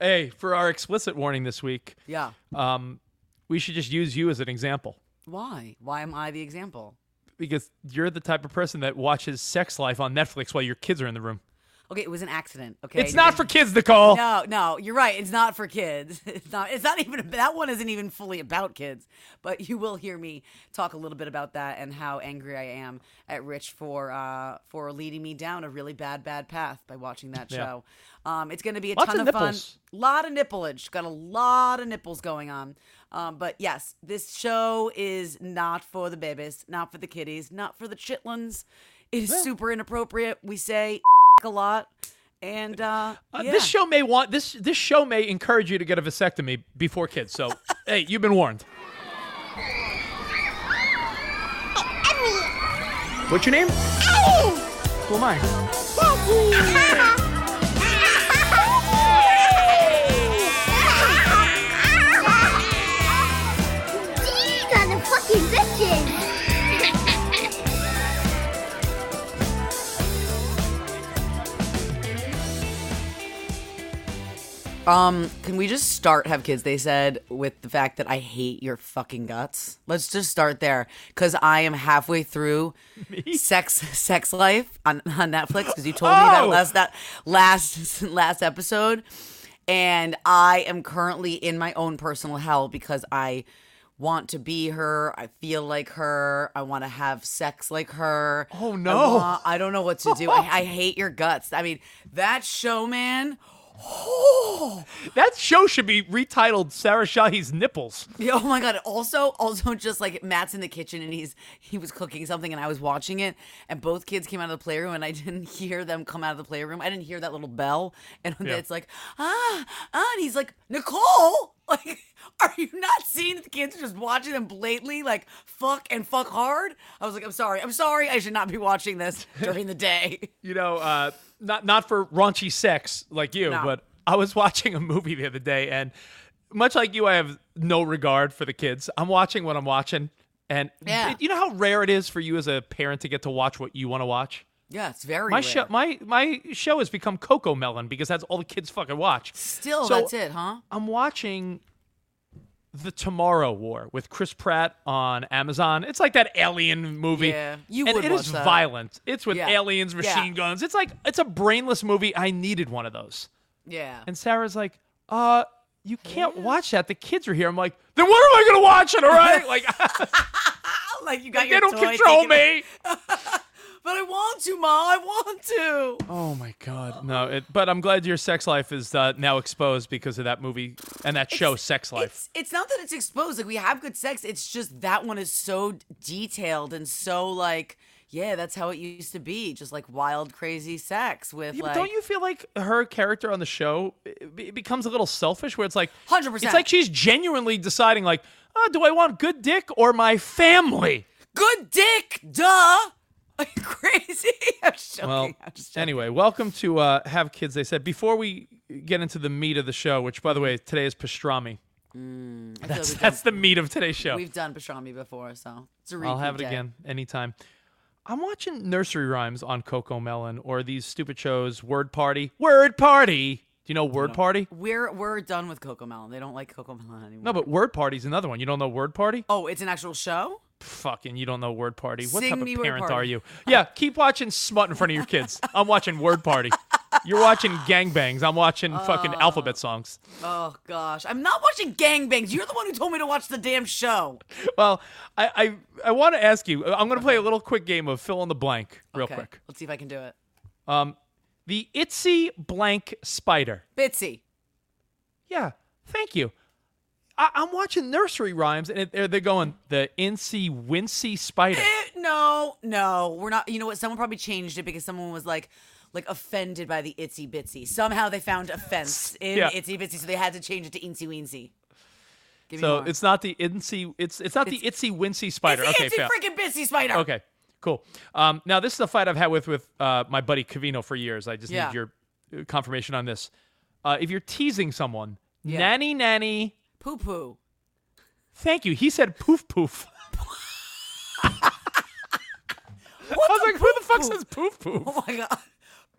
Hey, for our explicit warning this week, Yeah. um, we should just use you as an example Why? Why am I the example? because you're the type of person that watches Sex Life on Netflix while your kids are in the room. Okay, it was an accident. Okay. It's not for kids, Nicole. No, no, you're right. It's not for kids. It's not. It's not even. That one isn't even fully about kids. But you will hear me talk a little bit about that and how angry I am at Rich for uh, for leading me down a really bad, bad path by watching that Yeah. show. Um, it's going to be a Lots ton of of, fun. Lot of nipplage. Got a lot of nipples going on. Um, but yes, this show is not for the babies, not for the kiddies, not for the chitlins. It is super inappropriate. We say a lot. And uh, Uh. This show may want this. This show may encourage you to get a vasectomy before kids. So, hey, you've been warned. What's your name? Who am I? Um, can we just start have kids? They said with the fact that I hate your fucking guts. Let's just start there because I am halfway through sex sex life on, on Netflix because you told me that Oh! last that last last episode, and I am currently in my own personal hell because I want to be her. I feel like her. I want to have sex like her. Oh, I no. want- I, don't know what to do. I, I hate your guts. I mean, that show, man. Oh. That show should be retitled Sarah Shahi's Nipples. Yeah, Oh my god! Also, also, just like Matt's in the kitchen and he's he was cooking something and I was watching it and both kids came out of the playroom and I didn't hear them come out of the playroom. I didn't hear that little bell and Yeah. it's like ah ah and he's like Nicole, like are you not seeing the kids just watching them blatantly like fuck and fuck hard? I was like, I'm sorry, I'm sorry, I should not be watching this during the day. You know, uh, not not for raunchy sex like you, No. but I was watching a movie the other day, and much like you, I have no regard for the kids. I'm watching what I'm watching, and Yeah. you know how rare it is for you as a parent to get to watch what you want to watch. Yeah, it's very My rare. show, my my show has become Cocomelon because that's all the kids fucking watch. Still, So- that's it, huh? I'm watching The Tomorrow War with Chris Pratt on Amazon. It's like that alien movie. Yeah, you and would it is that. violent. It's with Yeah. aliens, Yeah. machine guns. It's like it's a brainless movie. I needed one of those. Yeah. And Sarah's like, "Uh, you can't watch that. The kids are here." I'm like, "Then what am I gonna watch it? All right, like like you got they your don't toy control me." But I want to, Ma. I want to. Oh my god, no! It, but I'm glad your sex life is uh, now exposed because of that movie and that show, Sex Life. It's it's not that it's exposed. Like we have good sex. It's just that one is so detailed and so like, yeah, that's how it used to be. Just like wild, crazy sex with Yeah, like. don't you feel like her character on the show becomes a little selfish? Where it's like, 100%. It's like she's genuinely deciding, like, oh, do I want good dick or my family? Good dick, duh. Are you crazy? Well, I'm just joking. anyway, welcome to uh, Have Kids. They said before we get into the meat of the show, which by the way, today is pastrami. Feel That's that's done, the meat of today's show. we've done pastrami before, so it's a I'll have it day. again anytime. I'm watching nursery rhymes on Cocomelon or these stupid shows, Word Party. Word Party. Do you know Word Party? We're we're done with Cocomelon. They don't like Coco Melon anymore. No, but Word Party's another one. You don't know Word Party? oh, it's an actual show. Fucking, you don't know Word Party. What Sing type of parent are you? Yeah, keep watching Smut in front of your kids. I'm watching Word Party. You're watching gangbangs. I'm watching fucking alphabet songs. Oh gosh, I'm not watching gangbangs. You're the one who told me to watch the damn show. Well, I I, I want to ask you. I'm going to play a little quick game of fill in the blank, real okay, quick. Let's see if I can do it. Um, the itsy blank spider. Bitsy. Yeah, thank you. I, I'm watching nursery rhymes, and it, they're, they're going the incy wincy spider. Eh, no, no, we're not. You know what? Someone probably changed it because someone was like, like offended by the itsy bitsy. Somehow they found offense in Yeah. itsy bitsy, so they had to change it to eensy weensy. Give So it's not the incy. It's it's not the itsy wincy spider. It's the okay, itsy freaking bitsy spider. Okay, cool. Um, now this is a fight I've had with with uh, my buddy Cavino for years. I just Yeah. need your uh, confirmation on this. Uh, if you're teasing someone, Yeah. nanny nanny, Poo poo. thank you. He said poof poof. I was like, who the fuck says poof poof? Oh my god.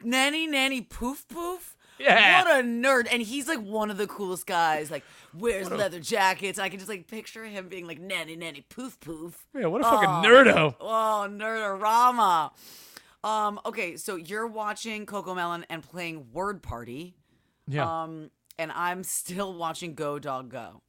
Nanny nanny poof poof. Yeah. What a nerd. And he's like one of the coolest guys. Like wears leather jackets. I can just like picture him being like nanny nanny poof poof. Yeah, what a fucking Oh. nerdo. Oh, nerdorama. Um, okay, so you're watching Cocomelon and playing Word Party. Yeah. Um, and I'm still watching Go Dog Go.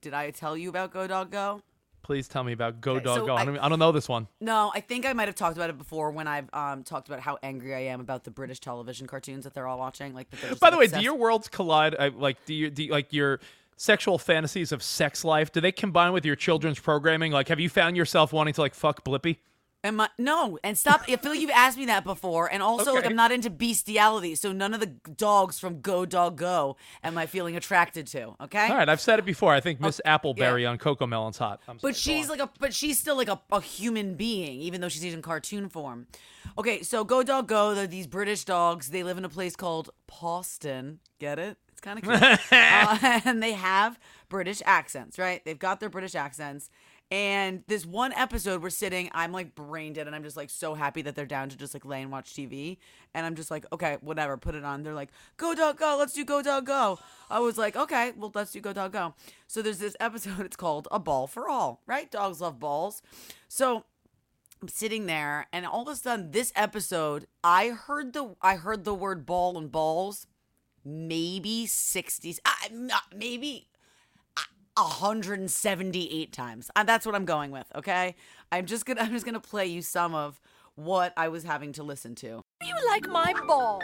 Did I tell you about Go Dog Go? Please tell me about Go Okay, Dog so Go. I, I- don't, I don't know this one. No, I think I might have talked about it before when I've um talked about how angry I am about the British television cartoons that they're all watching. Like, By like, the way, do your worlds collide? I, like, do you, do you, like your sexual fantasies of sex life? Do they combine with your children's programming? Like, have you found yourself wanting to like fuck Blippi? Am I no? And stop. I feel like you've asked me that before, and also like I'm not into bestiality, so none of the dogs from Go Dog Go am I feeling attracted to. Okay. All right, I've said it before. I think Miss Oh, Appleberry on Cocomelon's hot. I'm But she's like a but she's still like a, a human being, even though she's in cartoon form. Okay, so Go Dog Go, they're these British dogs. They live in a place called Pawston. Get it? It's kind of cute. uh, and they have British accents, right? They've got their British accents. And this one episode, we're sitting, I'm like brain dead, and I'm just like so happy that they're down to just like lay and watch TV. And I'm just like, okay, whatever, put it on. They're like, go dog go, let's do go dog go. I was like, okay, well, let's do go dog go. So there's this episode, it's called A Ball for All, right? Dogs love balls. So I'm sitting there, and all of a sudden, this episode, I heard the I heard the word ball and balls maybe 60s, uh, not- maybe 178 times. Uh, That's what I'm going with, okay? I'm just going to I'm just going to play you some of what I was having to listen to. You like my ball?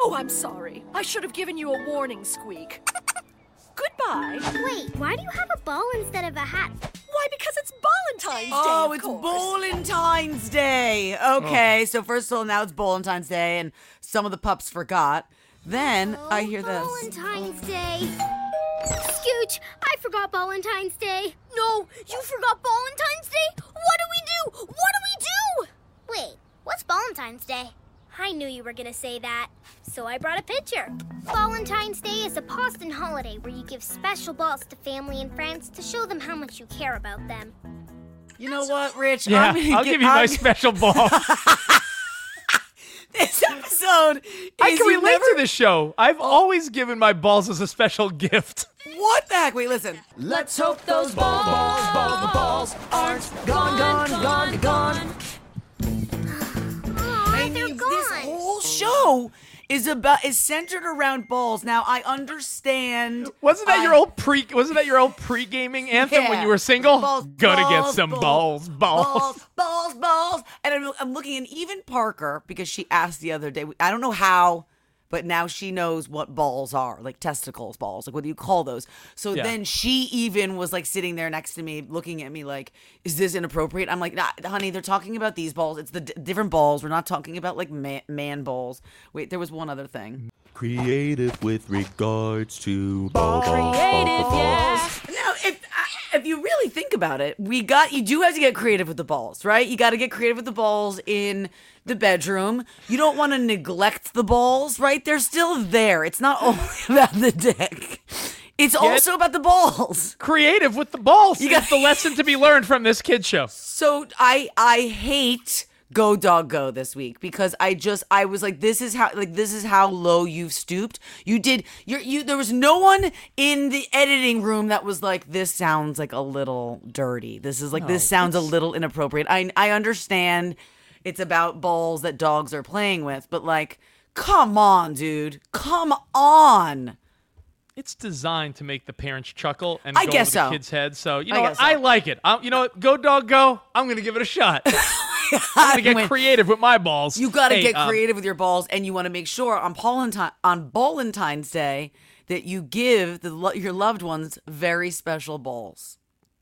Oh, I'm sorry. I should have given you a warning squeak. Goodbye. Wait, why do you have a ball instead of a hat? Why? Because it's Valentine's Day. Oh, it's course. Valentine's Day. Okay, so first of all, now it's Valentine's Day, and some of the pups forgot. Then I hear this. Valentine's Day. Scooch, I forgot Valentine's Day. No, you forgot Valentine's Day? What do we do? What do we do? Wait, what's Valentine's Day? I knew you were gonna say that, so I brought a picture. Valentine's Day is a Pawston holiday where you give special balls to family and friends to show them how much you care about them. You know what, Rich? yeah, I'm gonna I'll give you my special ball. This episode I can relate never- to this show. I've always given my balls as a special gift. What the heck? Wait, listen. Let's hope those balls, balls, balls, balls aren't gone, gone, gone, gone. Aw, I they're mean, gone. this whole show is about is centered around balls. Now I understand. Wasn't that I- your uh, old pre? Wasn't that your old pre gaming anthem when you were single? Balls, Gotta get some balls, balls. balls, balls, balls. And I'm, I'm looking, and even Parker, because she asked the other day, I don't know how, but now she knows what balls are, like testicles balls. Like, what do you call those? So Yeah. then she even was like sitting there next to me, looking at me like, is this inappropriate? I'm like, nah, honey, they're talking about these balls. It's the d- different balls. We're not talking about like man, man balls. Wait, there was one other thing. Creative with regards to ball, Creative, yeah. Now, if you really think about it, we got you do have to get creative with the balls, right? You got to get creative with the balls in the bedroom. You don't want to neglect the balls, right? They're still there. It's not only about the dick. It's also about the balls. Creative with the balls. You got- got the lesson to be learned from this kid show. So I I hate Go Dog Go this week because I just I was like this is how like this is how low you've stooped. You did you you there was no one in the editing room that was like this sounds like a little dirty. This is like this sounds a little inappropriate. I I understand it's about balls that dogs are playing with, but like Come on, dude. Come on. It's designed to make the parents chuckle and I go guess over so. the kid's head. So you I know, what? so. I like it. I, you know, what? go dog, go. I'm gonna give it a shot. I'm gonna get creative with my balls. You got to Hey, get um, creative with your balls, and you want to make sure on Valentine on Valentine's Day that you give the lo- your loved ones very special balls.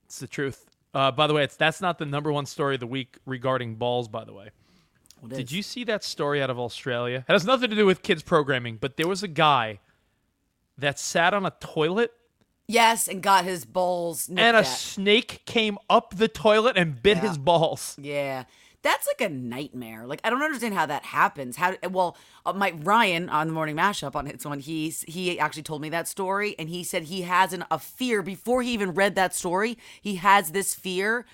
It's the truth. Uh, by the way, it's that's not the number one story of the week regarding balls. By the way, did you see that story out of Australia? It has nothing to do with kids programming, but there was a guy that sat on a toilet Yes, and got his balls and a at. snake came up the toilet and bit his balls. Yeah. That's like a nightmare. Like I don't understand how that happens. How well, uh, my Ryan on the morning mashup on his one, he he actually told me that story, and he said he has an, a fear before he even read that story. He has this fear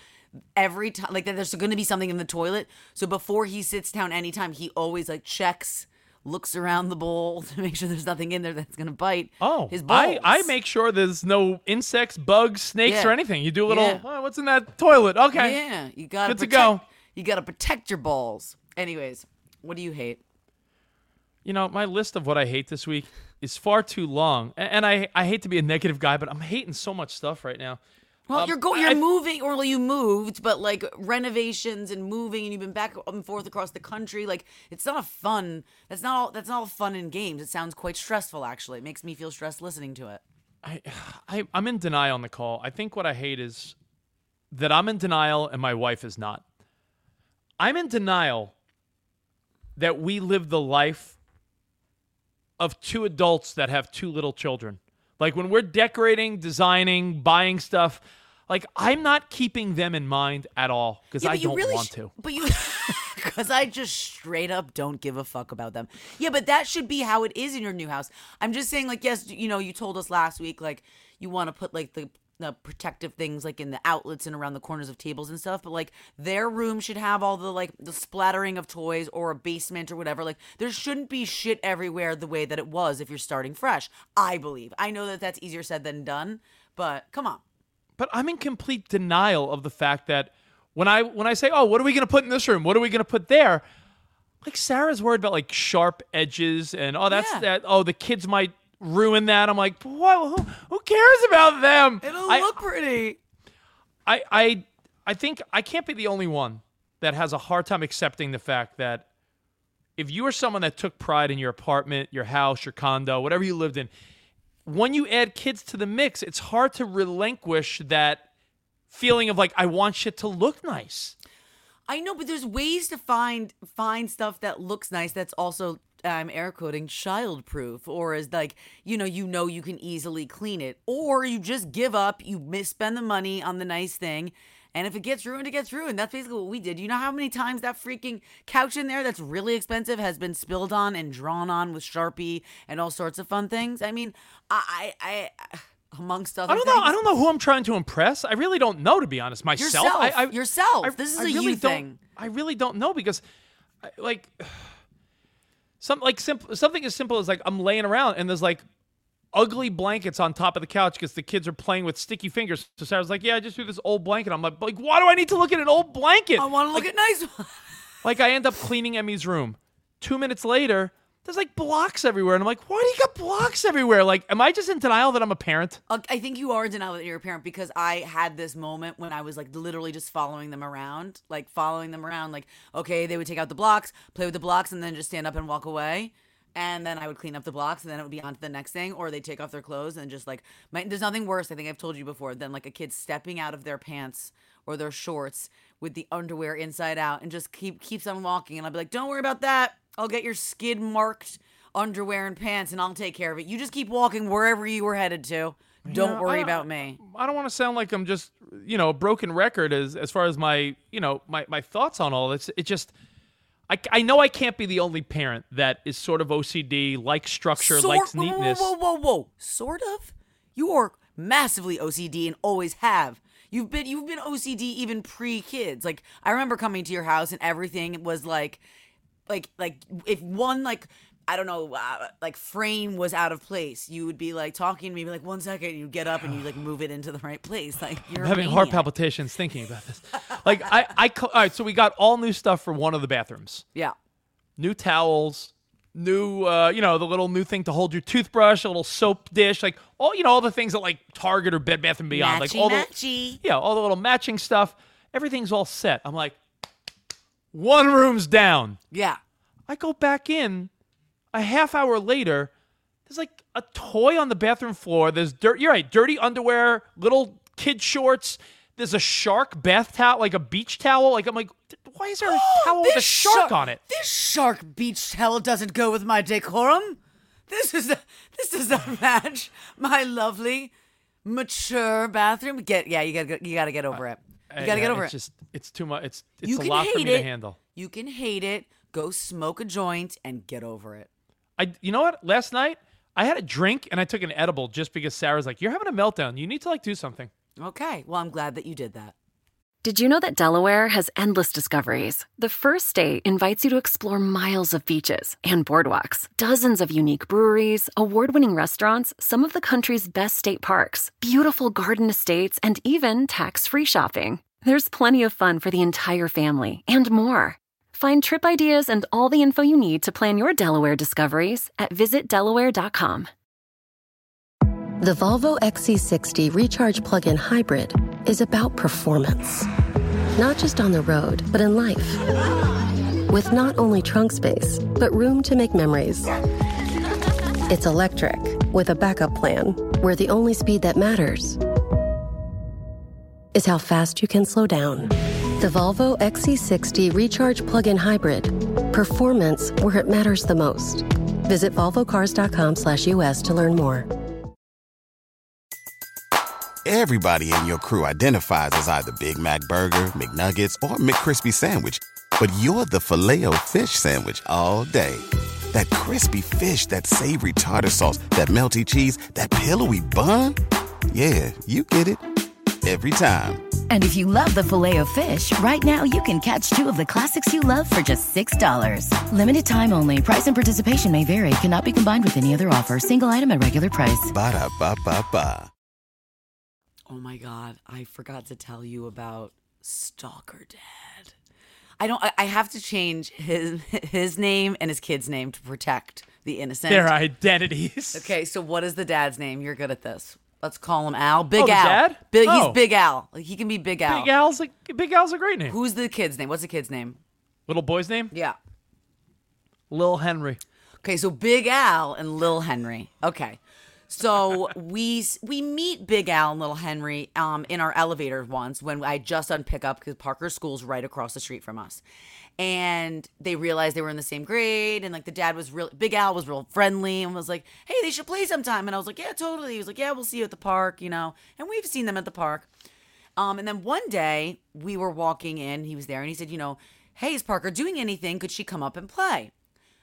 every time, like that there's going to be something in the toilet. So before he sits down, anytime he always like checks, looks around the bowl to make sure there's nothing in there that's going to bite. Oh, his balls. I, I make sure there's no insects, bugs, snakes, Yeah. or anything. You do a little, Yeah. oh, what's in that toilet? Okay. Yeah, you got to go. You got to protect your balls. Anyways, what do you hate? You know, my list of what I hate this week is far too long. And I, I hate to be a negative guy, but I'm hating so much stuff right now. Well, Um, you're go you're I- moving, or well, you moved, but like renovations and moving, and you've been back and forth across the country. Like it's not a fun. That's not all. That's not all fun and games. It sounds quite stressful. Actually, it makes me feel stressed listening to it. I, I, I'm in denial on the call. I think what I hate is that I'm in denial and my wife is not. I'm in denial that we live the life of two adults that have two little children. Like when we're decorating, designing, buying stuff, like I'm not keeping them in mind at all because Yeah, I don't really want sh- to. But you, because I just straight up don't give a fuck about them. Yeah, but that should be how it is in your new house. I'm just saying, like, yes, you know, you told us last week, like, you want to put like the the protective things like in the outlets and around the corners of tables and stuff but like their room should have all the like the splattering of toys or a basement or whatever like there shouldn't be shit everywhere the way that it was if you're starting fresh i believe i know that that's easier said than done but come on but I'm in complete denial of the fact that when I when I say, "Oh, what are we going to put in this room? What are we going to put there?" Like Sarah's worried about like sharp edges and oh, that's Yeah. that. Oh, the kids might ruin that. I'm like, what? Who, who cares about them? it'll I, look pretty I I I think I can't be the only one that has a hard time accepting the fact that if you are someone that took pride in your apartment, your house, your condo, whatever you lived in, when you add kids to the mix, it's hard to relinquish that feeling of like I want shit to look nice. I know, but there's ways to find find stuff that looks nice that's also I'm air quoting child proof or is like you know you know you can easily clean it or you just give up you miss spend the money on the nice thing and if it gets ruined it gets ruined that's basically what we did you know how many times that freaking couch in there that's really expensive has been spilled on and drawn on with sharpie and all sorts of fun things I mean I I, I amongst other I don't know. things I don't know who I'm trying to impress. I really don't know, to be honest. Myself, Yourself. I, I, Yourself. I- This is I a really you thing. I really don't know because, like, some like simple something as simple as like I'm laying around and there's like ugly blankets on top of the couch because the kids are playing with sticky fingers. So Sarah's like, "Yeah, I just threw this old blanket." I'm like, "Like, why do I need to look at an old blanket?" I want to look at nice. Like, I end up cleaning Emmy's room. Two minutes later, there's like blocks everywhere, and I'm like, "Why do you got blocks everywhere?" Like, am I just in denial that I'm a parent? I think you are in denial that you're a parent because I had this moment when I was like literally just following them around, like following them around. Like, okay, they would take out the blocks, play with the blocks, and then just stand up and walk away. And then I would clean up the blocks, and then it would be on to the next thing. Or they take off their clothes and just like, my, there's nothing worse. I think I've told you before than like a kid stepping out of their pants or their shorts with the underwear inside out and just keep keeps on walking. And I'll be like, don't worry about that. I'll get your skid marked underwear and pants, and I'll take care of it. You just keep walking wherever you were headed to. Don't Yeah, worry about me. I don't want to sound like I'm just, you know, a broken record as as far as my, you know, my my thoughts on all this. It just I, I know I can't be the only parent that is sort of OCD, likes structure, Sort- likes whoa, whoa. Whoa, whoa, whoa, Sort of. You are massively OCD and always have. You've been you've been OCD even pre kids. Like I remember coming to your house and everything was like, like like if one like. I don't know, uh, like frame was out of place. You would be like talking to me, be like one second, you get up and you like move it into the right place. Like you're I'm having heart palpitations thinking about this. like I I all right, so we got all new stuff for one of the bathrooms. Yeah. New towels, new, uh, you know, the little new thing to hold your toothbrush, a little soap dish, like all you know, all the things that like Target or Bed Bath and Beyond, like Matchy, all matchy. the yeah, all the little matching stuff. Everything's all set. I'm like, one room's down. Yeah. I go back in a half hour later. There's like a toy on the bathroom floor. There's dirt. You're right. Dirty underwear, little kid shorts. There's a shark bath towel, like a beach towel. Like I'm like, why is there a towel with a shark on it? This shark beach towel doesn't go with my decorum. This is a, this does not match my lovely, mature bathroom. Get yeah, you gotta you gotta get over it. You gotta Yeah, get over it's it. Just it's too much. It's it's you a lot for me it. to handle. You can hate it. Go smoke a joint and get over it. I you know what? Last night I had a drink and I took an edible just because Sarah's like, "You're having a meltdown. You need to like do something." Okay. Well, I'm glad that you did that. Did you know that Delaware has endless discoveries? The first state invites you to explore miles of beaches and boardwalks, dozens of unique breweries, award winning restaurants, some of the country's best state parks, beautiful garden estates, and even tax free shopping. There's plenty of fun for the entire family and more. Find trip ideas and all the info you need to plan your Delaware discoveries at visitdelaware.com. The Volvo XC60 Recharge Plug in Hybrid is about performance. Not just on the road, but in life. With not only trunk space, but room to make memories. It's electric, with a backup plan, where the only speed that matters is how fast you can slow down. The Volvo XC60 Recharge Plug in Hybrid. Performance where it matters the most. Visit volvocars.com/us to learn more. Everybody in your crew identifies as either Big Mac Burger, McNuggets, or McCrispy Sandwich. But you're the filet fish Sandwich all day. That crispy fish, that savory tartar sauce, that melty cheese, that pillowy bun. Yeah, you get it. Every time. And if you love the filet of fish, right now you can catch two of the classics you love for just $6. Limited time only. Price and participation may vary. Cannot be combined with any other offer. Single item at regular price. Ba-da-ba-ba-ba. Oh my god, I forgot to tell you about Stalker Dad. I don't. I, I have to change his his name and his kid's name to protect the innocent. Their identities. Okay, so what is the dad's name? You're good at this. Let's call him Al. Big Oh, Al. dad? Big, Oh. He's Big Al. Like, he can be Big Al. Big Al's like Big Al's a great name. Who's the kid's name? What's the kid's name? Little boy's name? Yeah. Lil Henry. Okay, so Big Al and Lil Henry. Okay. So we we meet Big Al and Little Henry um, in our elevator once when I just done pickup because Parker's school's right across the street from us, and they realized they were in the same grade and like the dad was real Big Al was real friendly and was like, hey, they should play sometime, and I was like, yeah, totally. He was like, yeah, we'll see you at the park, you know, and we've seen them at the park. Um, and then one day we were walking in, he was there, and he said, you know, hey, is Parker doing anything? Could she come up and play?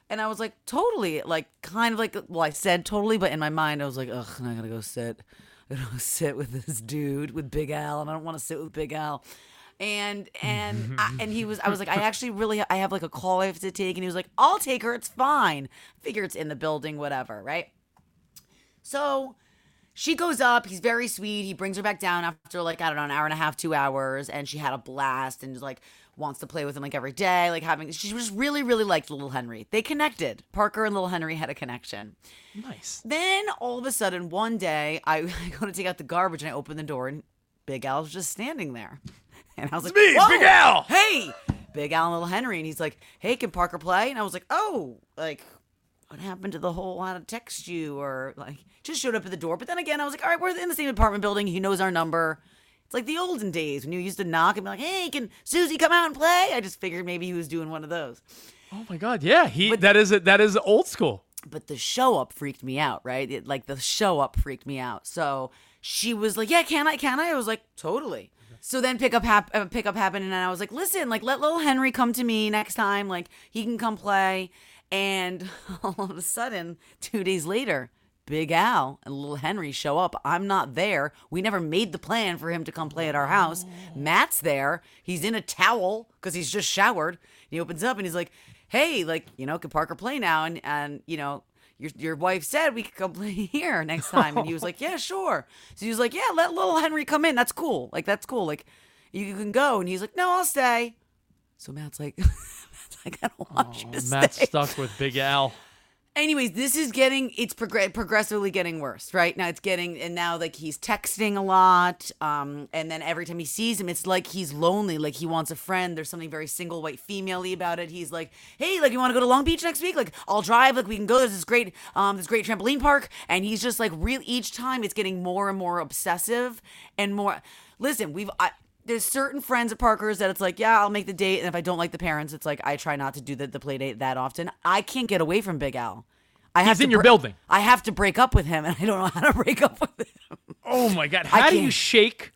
And I was like, totally, like kind of like, well, I said totally, but in my mind, I was like, ugh, I'm gonna go sit, I'm gonna go sit with this dude with Big Al, and I don't want to sit with Big Al. And and mm-hmm. I, and he was, I was like, I actually really, I have like a call I have to take, and he was like, I'll take her, it's fine. Figure it's in the building, whatever, right? So she goes up. He's very sweet. He brings her back down after like I don't know an hour and a half, two hours, and she had a blast and just like wants to play with him like every day, like having. She just really, really liked little Henry. They connected. Parker and little Henry had a connection. Nice. Then all of a sudden, one day, I, I go to take out the garbage and I open the door and Big Al's just standing there, and I was like, me, "Whoa, Big Al!" Hey, Big Al and little Henry, and he's like, Hey, can Parker play? And I was like, Oh, like what happened to the whole how to text you or like just showed up at the door. But then again, I was like, all right, we're in the same apartment building. He knows our number. It's like the olden days when you used to knock and be like, hey, can Susie come out and play? I just figured maybe he was doing one of those. Oh my God, yeah, he but, that is that is old school. But the show up freaked me out, right? It, like the show up freaked me out. So she was like, yeah, can I? Can I? I was like, totally. So then pickup hap- uh, pickup happened, and I was like, listen, like let little Henry come to me next time. Like he can come play. And all of a sudden, two days later, Big Al and little Henry show up. I'm not there. We never made the plan for him to come play at our house. Matt's there. He's in a towel because he's just showered. He opens up and he's like, "Hey, like you know, can Parker play now?" And and you know. Your, your wife said we could come play here next time. And he was like, Yeah, sure. So he was like, Yeah, let little Henry come in. That's cool. Like, that's cool. Like, you can go. And he's like, No, I'll stay. So Matt's like, Matt's like, I don't want you to Matt's stay. stuck with Big Al. Anyways, this is getting it's progr- progressively getting worse, right? Now it's getting and now like he's texting a lot um and then every time he sees him it's like he's lonely, like he wants a friend. There's something very single white female-y about it. He's like, "Hey, like you want to go to Long Beach next week? Like I'll drive, like we can go. There's this great um this great trampoline park." And he's just like real each time it's getting more and more obsessive and more Listen, we've I, there's certain friends at Parker's that it's like, yeah, I'll make the date, and if I don't like the parents, it's like I try not to do the, the play date that often. I can't get away from Big Al. I He's have to in your bre- building. I have to break up with him, and I don't know how to break up with him. Oh my God! How do you shake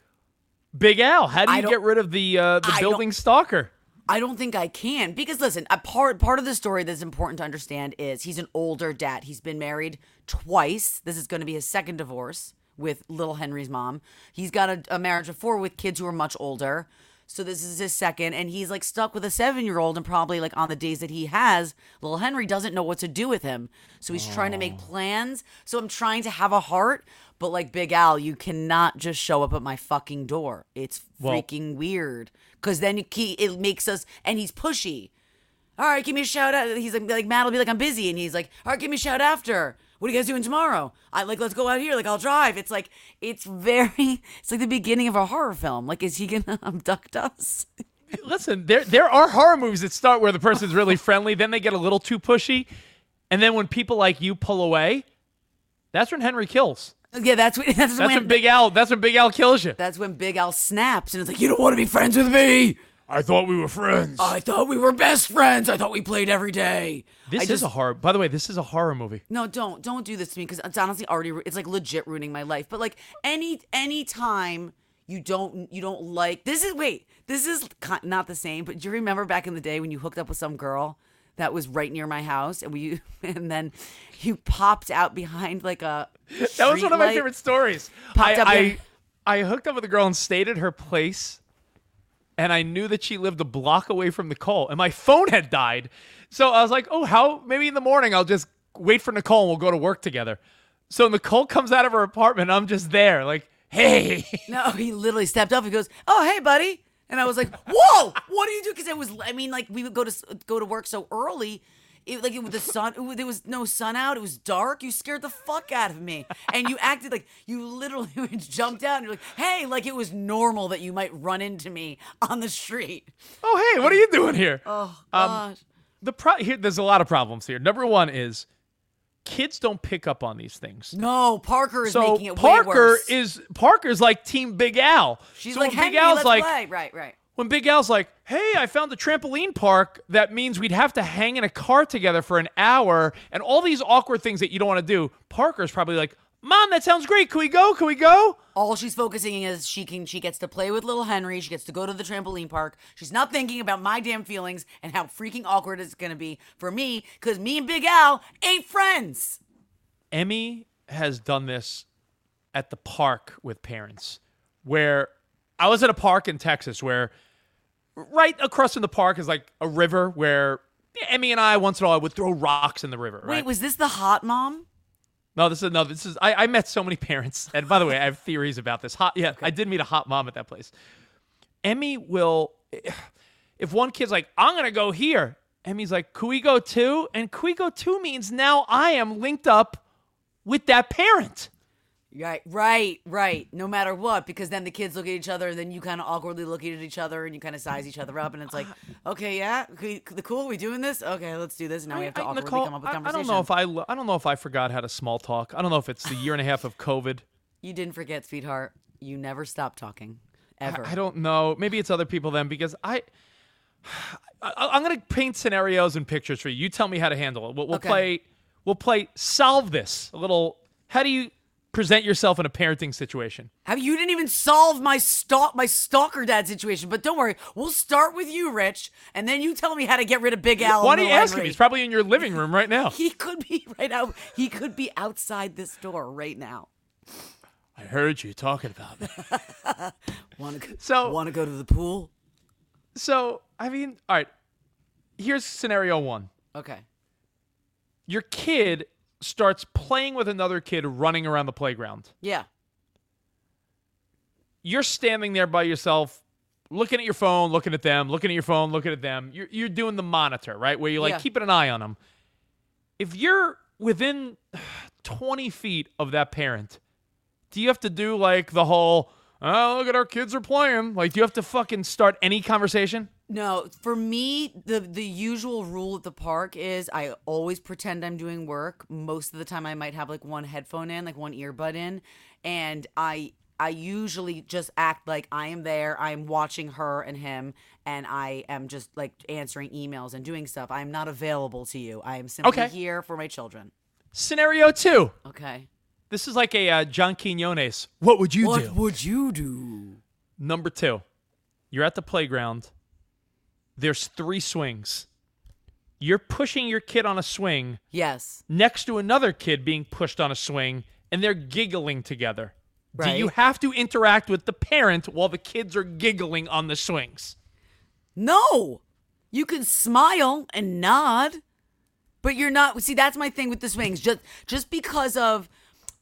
Big Al? How do you get rid of the uh, the I building stalker? I don't think I can because listen, a part part of the story that's important to understand is he's an older dad. He's been married twice. This is going to be his second divorce with little Henry's mom. He's got a, a marriage before with kids who are much older. So this is his second, and he's like stuck with a seven year old, and probably like on the days that he has, little Henry doesn't know what to do with him. So he's trying to make plans. So I'm trying to have a heart, but like Big Al, you cannot just show up at my fucking door. It's Well- freaking weird. Cause then it, ke- it makes us, and he's pushy. All right, give me a shout out. He's like, like Matt will be like, I'm busy, and he's like, all right, give me a shout after. What are you guys doing tomorrow? I like, let's go out here. Like, I'll drive. It's like, it's very, it's like the beginning of a horror film. Like, is he gonna abduct us? Listen, there there are horror movies that start where the person's really friendly, then they get a little too pushy, and then when people like you pull away, that's when Henry kills. Yeah, that's what, that's, That's when, when Big Al. That's when Big Al kills you. that's when Big Al snaps, and it's like, you don't want to be friends with me. I thought we were friends. I thought we were best friends. I thought we played every day. this I is just- a horror. By the way, this is a horror movie. No, don't don't do this to me because it's honestly already it's like legit ruining my life. But like any any time you don't you don't like this is wait this is not the same. But do you remember back in the day when you hooked up with some girl that was right near my house and we and then you popped out behind like a That was one of my streetlight? favorite stories. I, I, I hooked up with a girl and stayed at her place, and I knew that she lived a block away from Nicole, and my phone had died. So I was like, oh, how? Maybe in the morning I'll just wait for Nicole and we'll go to work together. So Nicole comes out of her apartment. I'm just there, like, hey. No, he literally stepped up. He goes, "Oh, hey, buddy," and I was like, "Whoa, what do you do?" Because it was, I mean, like we would go to go to work so early. It, like it, was the sun, it, there was no sun out. It was dark. You scared the fuck out of me, and you acted like you literally jumped out and you're like, "Hey," like it was normal that you might run into me on the street. oh, hey, what are you doing here? Oh Um, gosh, the pro- here, there's a lot of problems here. Number one is kids don't pick up on these things. no, Parker is so making it way Parker worse. is Parker's like Team Big Al. She's so like, when "Henry, Big Al's like, play." Right, right. When Big Al's like, "Hey, I found the trampoline park that means we'd have to hang in a car together for an hour and all these awkward things that you don't want to do." Parker's probably like, "Mom, that sounds great. Can we go? Can we go?" All she's focusing is she can she gets to play with little Henry. She gets to go to the trampoline park. She's not thinking about my damn feelings and how freaking awkward it's gonna be for me because me and Big Al ain't friends. Emmy has done this at the park with parents where I was at a park in Texas where right across from the park is like a river where Emmy and I once in a while would throw rocks in the river. Wait, right? was this the hot mom? No, this is no. This is I, I met so many parents, and by the way, I have theories about this. Hot, yeah, I did meet a hot mom at that place. Emmy will, if one kid's like, "I'm gonna go here," Emmy's like, "Can we go too?" And "Can we go too?" means now I am linked up with that parent. Right, right, right. No matter what, because then the kids look at each other, and then you kind of awkwardly look at each other, and you kind of size each other up, and it's like, okay, yeah, the cool, we doing this? Okay, let's do this. Now we have to I- awkwardly Nicole, come up with I- I, don't know if I, I don't know if I forgot how to small talk. I don't know if it's the year and a half of COVID. you didn't forget, sweetheart. You never stop talking, ever. I, don't know. Maybe it's other people then because I, I I'm gonna paint scenarios and pictures for you. You tell me how to handle it. We'll, we'll Okay. play. We'll play solve this a little. How do you present yourself in a parenting situation? How you didn't even solve my stalk my stalker dad situation, but don't worry, we'll start with you, Rich, and then you tell me how to get rid of Big Al. Why don't you ask him? He's probably in your living room right now. He could be right out. He could be outside this door right now. I heard you talking about me. Want to So- want to go to the pool? so I mean, all right. Here's scenario one. Okay. Your kid starts playing with another kid running around the playground. Yeah. you're standing there by yourself looking at your phone looking at them looking at your phone looking at them you're, you're doing the monitor right where you're like Yeah. keeping an eye on them if you're within 20 feet of that parent, do you have to do like the whole, oh, look at our kids are playing? Like, do you have to fucking start any conversation? No, for me, the the usual rule at the park is I always pretend I'm doing work. Most of the time, I might have like one headphone in, like one earbud in, and I I usually just act like I am there. I am watching her and him, and I am just like answering emails and doing stuff. I am not available to you. I am simply Okay. here for my children. Scenario two. Okay. This is like a uh, John Quinones. What would you do? What would you do? Number two, you're at the playground. There's three swings. You're pushing your kid on a swing Yes. next to another kid being pushed on a swing, and they're giggling together. Do you have to interact with the parent while the kids are giggling on the swings? No, you can smile and nod, but you're not. See, that's my thing with the swings. Just just because of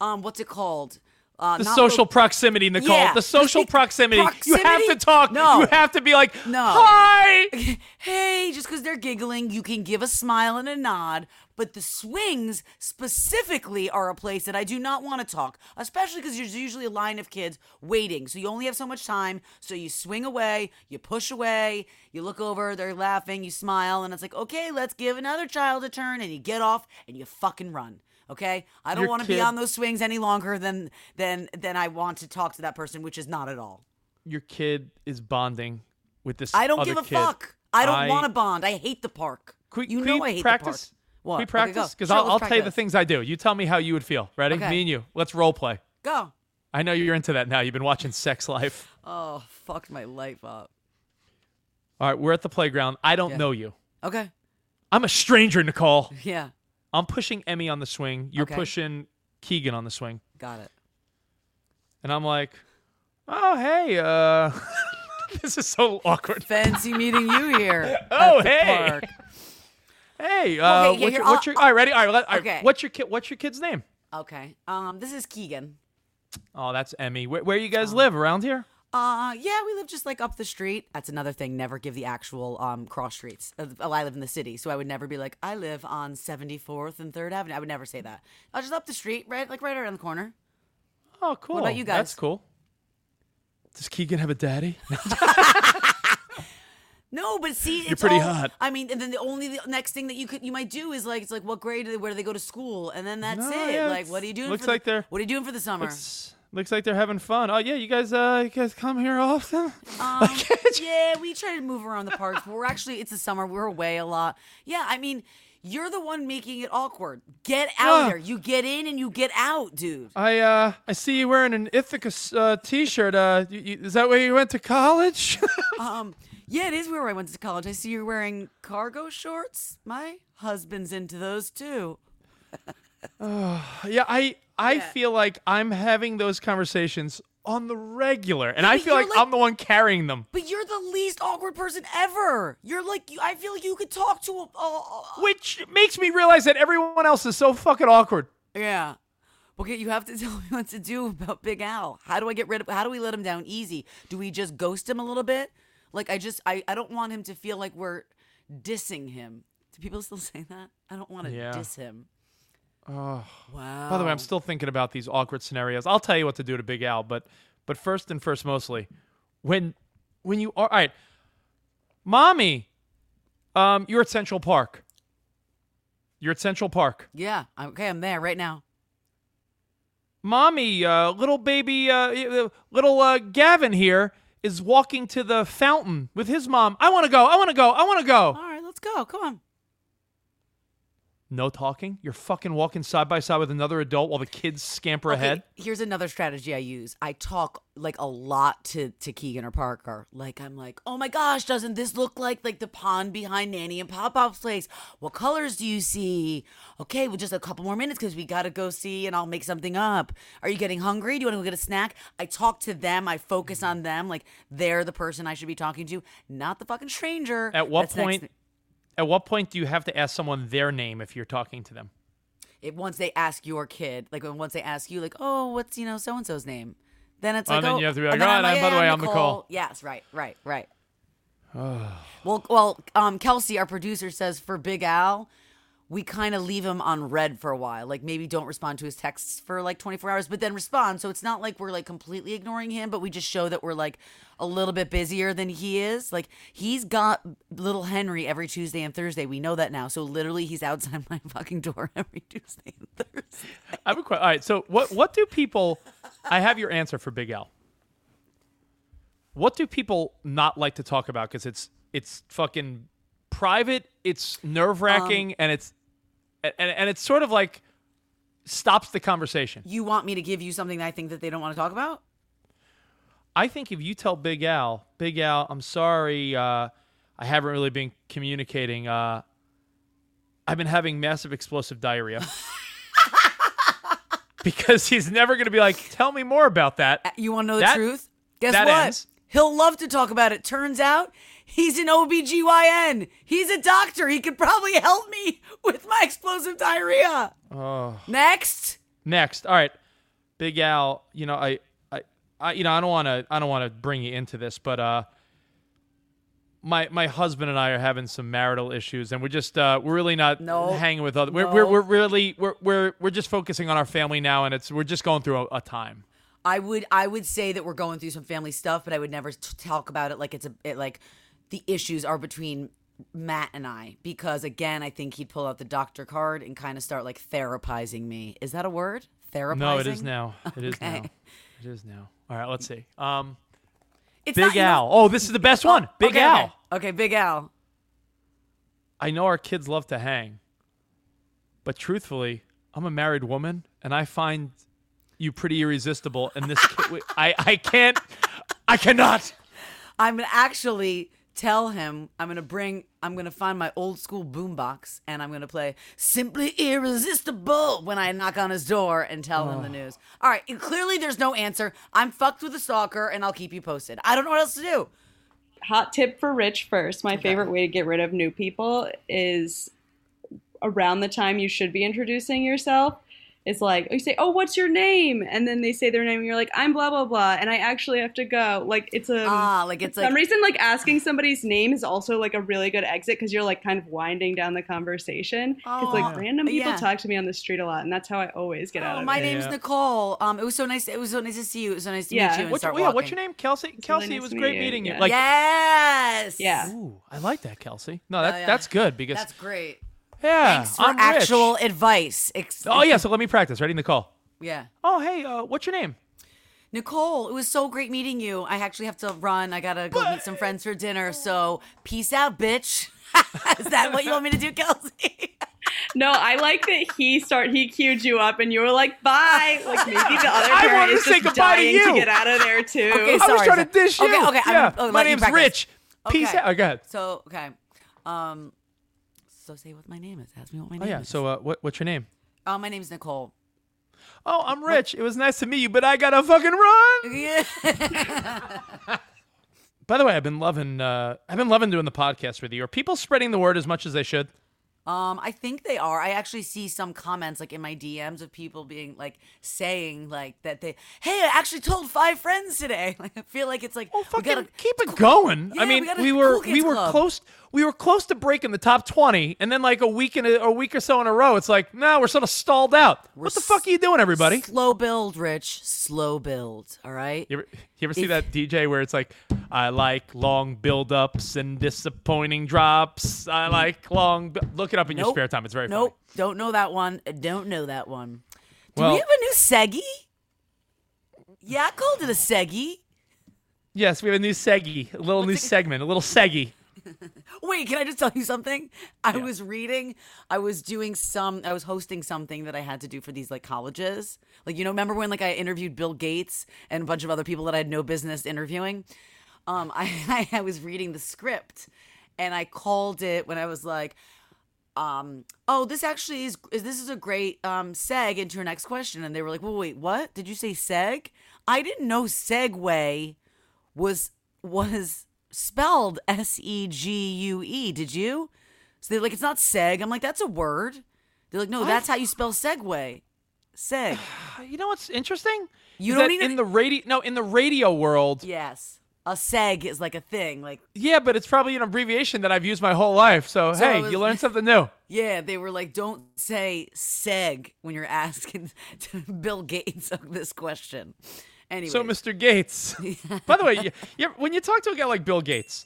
um, what's it called? Uh, The social lo- proximity, Nicole. Yeah, the social be- proximity. You have to talk. No. You have to be like, No. hi. hey, just because they're giggling, you can give a smile and a nod. But the swings specifically are a place that I do not want to talk, especially because there's usually a line of kids waiting. So you only have so much time. So you swing away, you push away, you look over, they're laughing, you smile, and it's like, okay, let's give another child a turn. And you get off and you fucking run. Okay, I don't want to be on those swings any longer than than than I want to talk to that person, which is not at all. Your kid is bonding with this. I don't give a kid. fuck. I don't I- want to bond. I hate the park. We- you know I hate practice? the park. What? Can we practice? Because Sure, I'll, I'll tell you the things I do. You tell me how you would feel. Ready? Okay. Me and you. Let's role play. Go. I know you're into that now. You've been watching Sex Life. Oh, fucked my life up. All right, we're at the playground. I don't Yeah. know you. Okay. I'm a stranger, Nicole. Yeah. I'm pushing Emmy on the swing. You're Okay. pushing Keegan on the swing. Got it. And I'm like, oh, hey, uh, this is so awkward. Fancy meeting you here. Oh, at the hey. Park. Hey, uh, yeah, what's, your, what's your, all right, ready? All right, let- all right, Okay. what's your kid, what's your kid's name? Okay. Um, this is Keegan. Oh, that's Emmy. Where, where you guys Um, live? Around here? Uh, yeah, we live just like up the street. That's another thing. Never give the actual um cross streets. Uh, I live in the city, so I would never be like, I live on 74th and Third Avenue. I would never say that. I was just up the street, right, like right around the corner. Oh, cool. about you guys? That's cool. Does Keegan have a daddy? No, but see, You're pretty all- hot. I mean, and then the only the next thing that you could you might do is like it's like what grade do they, where do they go to school, and then that's No, it. yeah, like, it's- what are you doing? looks for the- like they're- What are you doing for the summer? Looks like they're having fun. Oh yeah, you guys, uh, you guys come here often? Um, yeah, we try to move around the parks, but we're actually it's the summer. We're away a lot. Yeah, I mean, you're the one making it awkward. Get out Ah. there. You get in and you get out, dude. I uh, I see you wearing an Ithaca uh, t-shirt. Uh, you, you, is that where you went to college? Um, yeah, it is where I went to college. I see you're wearing cargo shorts. My husband's into those too. yeah, I I Yeah. feel like I'm having those conversations on the regular, and Yeah, I feel like, like- I'm the one carrying them. But you're the least awkward person ever. You're like you, I feel like you could talk to a, a, a Which makes me realize that everyone else is so fucking awkward. Yeah. Okay, you have to tell me what to do about Big Al. How do I get rid of how do we let him down easy? Do we just ghost him a little bit? Like I just I, I don't want him to feel like we're dissing him. Do people still say that? I don't want to Yeah. diss him. Oh. Wow. By the way, I'm still thinking about these awkward scenarios. I'll tell you what to do to Big Al, but but first and first, mostly when when you are all right, mommy, um, you're at Central Park. You're at Central Park. Yeah. Okay, I'm there right now. Mommy, uh, little baby, uh, uh, little uh, Gavin here is walking to the fountain with his mom. I want to go. I want to go. I want to go. All right, let's go. Come on. No talking. You're fucking walking side by side with another adult while the kids scamper Okay, ahead. Here's another strategy I use. I talk like a lot to to Keegan or Parker. Like I'm like, oh my gosh, doesn't this look like like the pond behind Nanny and Pop Pop's place? What colors do you see? Okay, well just a couple more minutes because we gotta go see, and I'll make something up. Are you getting hungry? Do you want to go get a snack? I talk to them. I focus on them. Like they're the person I should be talking to, not the fucking stranger. At what that's point? At what point do you have to ask someone their name if you're talking to them? It, once they ask your kid, like when once they ask you, like, oh, what's you know so and so's name, then it's Oh, like, then oh, you have to be and like, then "All right, I'm by the way, I'm Nicole." Nicole." Yes, right, right, right. well, well, um, Kelsey, our producer says for Big Al, we kind of leave him on red for a while. Like maybe don't respond to his texts for like 24 hours, but then respond. So it's not like we're like completely ignoring him, but we just show that we're like a little bit busier than he is. Like he's got little Henry every Tuesday and Thursday. We know that now. So literally he's outside my fucking door every Tuesday and Thursday. I have a question. All right, so what what do people? I have your answer for Big Al. What do people not like to talk about? Because it's it's fucking private. It's nerve wracking, um, and it's and, and it's sort of like stops the conversation. You want me to give you something that I think that they don't want to talk about? I think if you tell Big Al, Big Al, I'm sorry, uh, I haven't really been communicating. Uh, I've been having massive explosive diarrhea. because he's never going to be like, tell me more about that. You want to know the That- truth? Guess what? ends. He'll love to talk about it. Turns out he's an OBGYN. He's a doctor. He could probably help me with my explosive diarrhea. Oh. Next. Next, all right, Big Al. You know, I, I, I you know, I don't want to, I don't want to bring you into this, but uh, my my husband and I are having some marital issues, and we're just, uh, we're really not No. hanging with other. We're, No. we're we're really we're we're we're just focusing on our family now, and it's we're just going through a, a time. I would I would say that we're going through some family stuff, but I would never t- talk about it like it's a it, like the issues are between Matt and I because again I think he'd pull out the doctor card and kind of start like therapizing me. Is that a word? Therapizing? No, it is now. It is Okay. now. It is now. All right, let's see. Um, It's Big Al. Oh, this is the best one. Big okay, Al. Okay. okay, Big Al. I know our kids love to hang, but truthfully, I'm a married woman, and I find you pretty irresistible. And this, kid, I, I can't, I cannot. I'm actually tell him I'm gonna bring I'm gonna find my old school boombox and I'm gonna play Simply Irresistible when I knock on his door and tell him the news. All right, and clearly there's no answer. I'm fucked with a stalker and I'll keep you posted. I don't know what else to do. Hot tip for Rich first. My favorite way to get rid of new people is around the time you should be introducing yourself. It's like you say, "Oh, what's your name?" and then they say their name, and you're like, "I'm blah blah blah," and I actually have to go. Like it's a Ah, like it's for like some reason like asking somebody's name is also like a really good exit because you're like kind of winding down the conversation. Because Oh, like random people yeah. talk to me on the street a lot, and that's how I always get out of it. Oh, my it. name's Nicole. Um, it was so nice. It was so nice to see you. It was so nice to Yeah. meet you and What's, start yeah, walking. what's your name, Kelsey? Kelsey, nice it was to great meet you, meeting you. yeah. Like, yes. Yeah. ooh, I like that, Kelsey. No, that, Oh, yeah. that's good because That's great. Yeah, Thanks for I'm rich. actual advice. Ex- Oh yeah, so let me practice. Ready, Nicole? yeah. Oh hey, uh, what's your name? Nicole, it was so great meeting you. I actually have to run. I gotta go meet some friends for dinner. So peace out, bitch. Is that what you want me to do, Kelsey? No, I like that he start he queued you up and you were like bye. Like maybe the other I parent wanted is to say just goodbye to dying you. get out of there too. Okay, I was sorry, trying sorry. to dish you. Okay, okay, I'm oh, my let you name's. Rich. Peace Okay. out. Oh, go ahead. So okay, um, so say what my name is. Ask me what my name Oh name yeah. is. So uh, what, what's your name? uh, my name's Nicole. Oh, I'm Rich. It was nice to meet you, but I gotta fucking run. Yeah. By the way, I've been loving uh, I've been loving doing the podcast with you. Are people spreading the word as much as they should? Um, I think they are. I actually see some comments like in my DMs of people being like saying like that they, hey, I actually told five friends today. Like I feel like it's like Well, we fucking gotta keep it going. Yeah, I mean, we, were cool kids we were club. close we were close to breaking the top twenty, and then like a week in a, a week or so in a row, it's like, no, we're sort of stalled out. what the fuck are you doing, everybody? slow build, Rich. Slow build. All right. You ever, you ever see that DJ where it's like, I like long build-ups and disappointing drops. I like long. Bu-. Look it up in your spare time. It's very Nope. Don't know that one. Don't know that one. Do Well- we have a new Seggy? Yeah, I called it a Seggy. Yes, we have a new seggy, a little new segment, a little seggy. Wait, can I just tell you something? I was reading, I was doing some, I was hosting something that I had to do for these like colleges. Like, you know, remember when like I interviewed Bill Gates and a bunch of other people that I had no business interviewing? Um, I, I was reading the script and I called it when I was like, um, oh, this actually is, is this is a great um, seg into your next question. And they were like, well, wait, what? Did you say seg? I didn't know segue was was spelled S E G U E. Did you? So they're like, it's not seg. I'm like, that's a word. They're like, no, that's how you spell segue. Seg. You know what's interesting? You Is don't that even- in the radio. No, in the radio world. yes. A seg is like a thing. Like Yeah, but it's probably an abbreviation that I've used my whole life. So, So hey, it was- you learn something new. Yeah, they were like, don't say seg when you're asking Bill Gates this question. Anyway, So, Mr. Gates. By the way, you, you, when you talk to a guy like Bill Gates,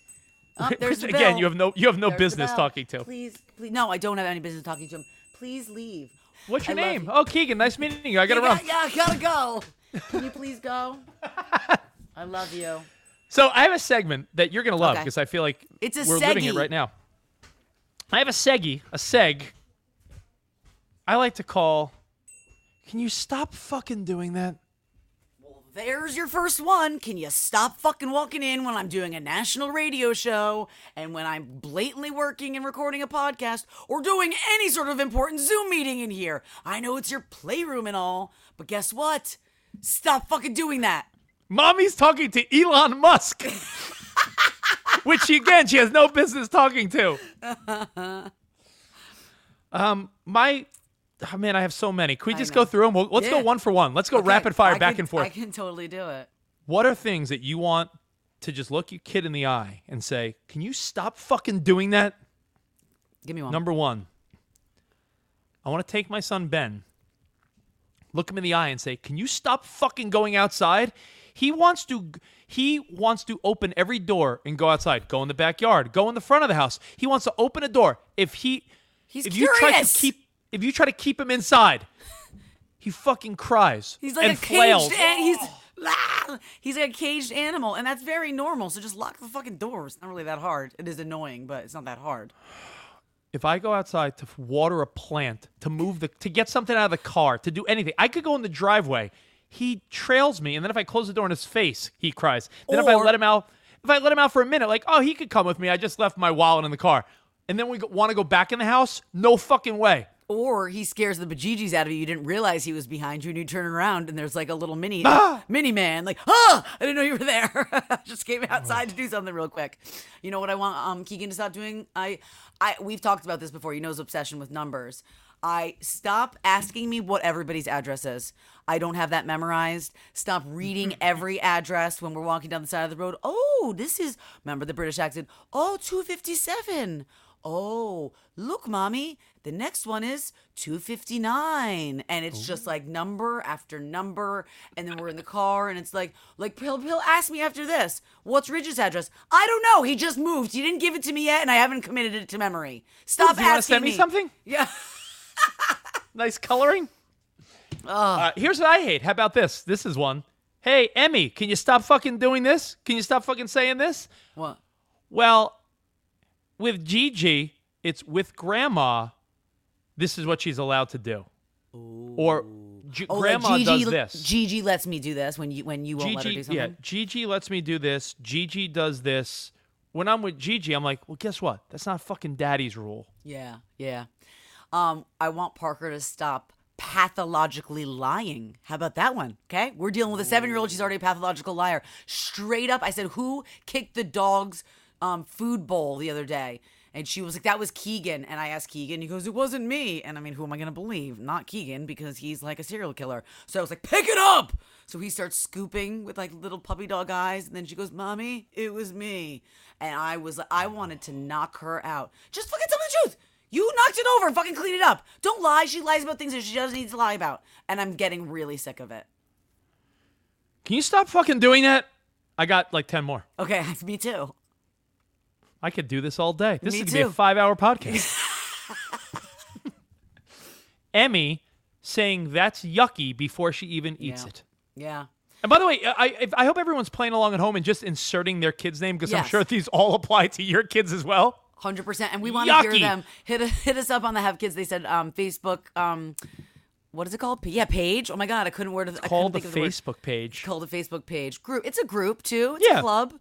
uh, Oh, the again, you have no you have no There's business talking to. Please, please. No, I don't have any business talking to him. Please leave. What's your I name? you. Oh, Keegan. Nice meeting you. I gotta yeah, run. Yeah, I gotta go. Can you please go? I love you. So I have a segment that you're gonna love Okay. because I feel like It's a we're living it right now. I have a seggy, a seg. I like to call. Can you stop fucking doing that? There's your first one. Can you stop fucking walking in when I'm doing a national radio show and when I'm blatantly working and recording a podcast or doing any sort of important Zoom meeting in here? I know it's your playroom and all, but guess what? Stop fucking doing that. Mommy's talking to Elon Musk, which she, again she has no business talking to. Um, my. Oh man, I have so many. Can we I just know. go through them? We'll, let's Yeah. go one for one. Let's go Okay, rapid fire I back can- and forth. I can totally do it. What are things that you want to just look your kid in the eye and say, "Can you stop fucking doing that?" Give me one. Number one, I want to take my son Ben, look him in the eye, and say, "Can you stop fucking going outside?" He wants to. He wants to open every door and go outside. Go in the backyard. Go in the front of the house. He wants to open a door. If he, He's if you try to curious. keep, if you try to keep him inside, he fucking cries. He's like and a flails. caged an- he's Ah! he's like a caged animal, and that's very normal. So just lock the fucking doors. Not really that hard. It is annoying, but it's not that hard. if I go outside to water a plant, to move the, to get something out of the car, to do anything, I could go in the driveway. He trails me, and then if I close the door in his face, he cries. Then if I let him out, if I let him out for a minute, like, oh, he could come with me. I just left my wallet in the car, and then we want to go back in the house. No fucking way. Or he scares the bejeebies out of you. You didn't realize he was behind you, and you turn around, and there's like a little mini Ah! mini man. Like, ah, I didn't know you were there. Just came outside to do something real quick. You know what I want um Keegan to stop doing? I, I we've talked about this before. You know his obsession with numbers. I stop asking me what everybody's address is. I don't have that memorized. Stop reading every address when we're walking down the side of the road. Oh, this is remember the British accent. Oh, 257. Oh, look, mommy. The next one is 259. And it's just like number after number. And then we're in the car and it's like, like, Pill Pill asked me after this, what's Ridge's address? I don't know. He just moved. He didn't give it to me yet and I haven't committed it to memory. Stop Do you wanna asking send me something? Yeah. Nice coloring. Uh, here's what I hate. How about this? This is one. Hey, Emmy, can you stop fucking doing this? Can you stop fucking saying this? What? Well, with Gigi, it's with grandma. This is what she's allowed to do. Or G- Oh, like grandma Gigi, does this. Gigi lets me do this when you when you won't let her do something. yeah, Gigi lets me do this. Gigi does this. When I'm with Gigi, I'm like, well, guess what? That's not fucking daddy's rule. Yeah, yeah. Um, I want Parker to stop pathologically lying. How about that one? Okay, we're dealing with a seven-year-old. She's already a pathological liar. Straight up, I said, "Who kicked the dog's um, food bowl the other day?" And she was like, "That was Keegan." And I asked Keegan. He goes, "It wasn't me." And I mean, who am I gonna believe? Not Keegan because he's like a serial killer. So I was like, "Pick it up." So he starts scooping with like little puppy dog eyes, and then she goes, "Mommy, it was me." And I was, I wanted to knock her out. Just fucking tell me the truth. You knocked it over. Fucking clean it up. Don't lie. She lies about things that she doesn't need to lie about. And I'm getting really sick of it. Can you stop fucking doing that? I got like 10 more. Okay, me too. I could do this all day. This Me is going to be a too. five hour podcast. Emmy saying that's yucky before she even eats Yeah. it. Yeah. And by the way, I, I I hope everyone's playing along at home and just inserting their kid's name because I'm Yes. sure these all apply to your kids as well. Hundred percent, and we want to hear Yucky. them. Hit hit us up on the Have Kids. They said um, Facebook. Um, what is it called? Yeah, page. Oh my god, I couldn't word. The think of the word. Facebook page. Called a Facebook page. Group. It's a group too. It's Yeah. a club.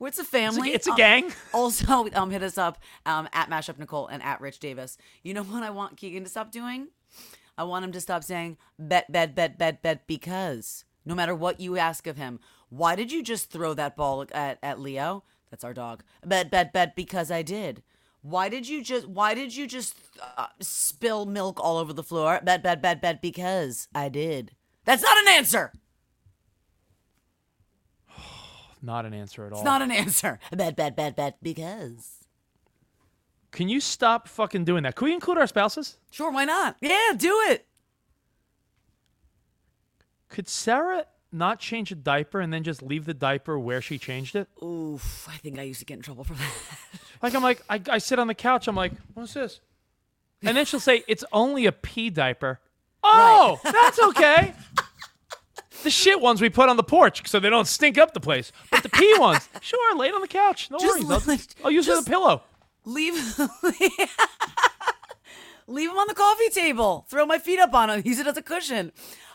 It's a family. it's a Um, gang. Also, um, hit us up um, at Mashup Nicole and at Rich Davis. You know what I want Keegan to stop doing? I want him to stop saying bet, bet, bet, bet, bet because no matter what you ask of him, why did you just throw that ball at, at Leo? That's our dog. Bet, bet, bet because I did. Why did you just why did you just uh, spill milk all over the floor? Bet, bet, bet, bet because I did. That's not an answer. Not an answer at all. It's not an answer. Bet, bet, bet, bet because. Can you stop fucking doing that? Can we include our spouses? Sure, why not? Yeah, do it. Could Sarah not change a diaper and then just leave the diaper where she changed it? Oof, I think I used to get in trouble for that. Like I'm like I, I sit on the couch. I'm like, what's this? And then she'll say it's only a pee diaper. Oh, that's okay. the shit ones we put on the porch so they don't stink up the place. But the pee ones, sure, lay it on the couch. No Just worries. let- I'll, I'll use it as a pillow. Leave Leave him on the coffee table. Throw my feet up on him. Use it as a cushion.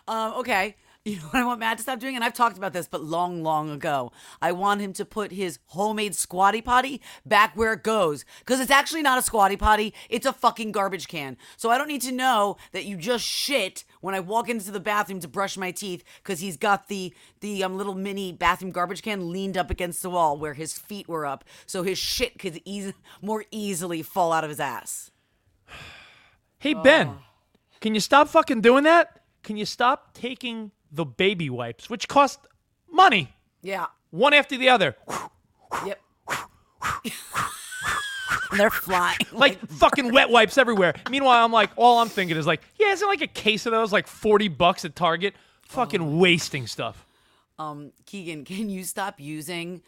Um, okay. You know what I want Matt to stop doing? And I've talked about this, but long, long ago. I want him to put his homemade squatty potty back where it goes. Because it's actually not a squatty potty, it's a fucking garbage can. So I don't need to know that you just shit when I walk into the bathroom to brush my teeth because he's got the the um, little mini bathroom garbage can leaned up against the wall where his feet were up. So his shit could eas- more easily fall out of his ass. Hey Ben, Oh. can you stop fucking doing that? Can you stop taking the baby wipes, which cost money, Yeah. one after the other, Yep. And they're flying. like fucking wet wipes everywhere. Meanwhile, I'm like, all I'm thinking is like, yeah, isn't like a case of those like forty bucks at Target? Fucking Oh. wasting stuff. Um, Keegan, can you stop using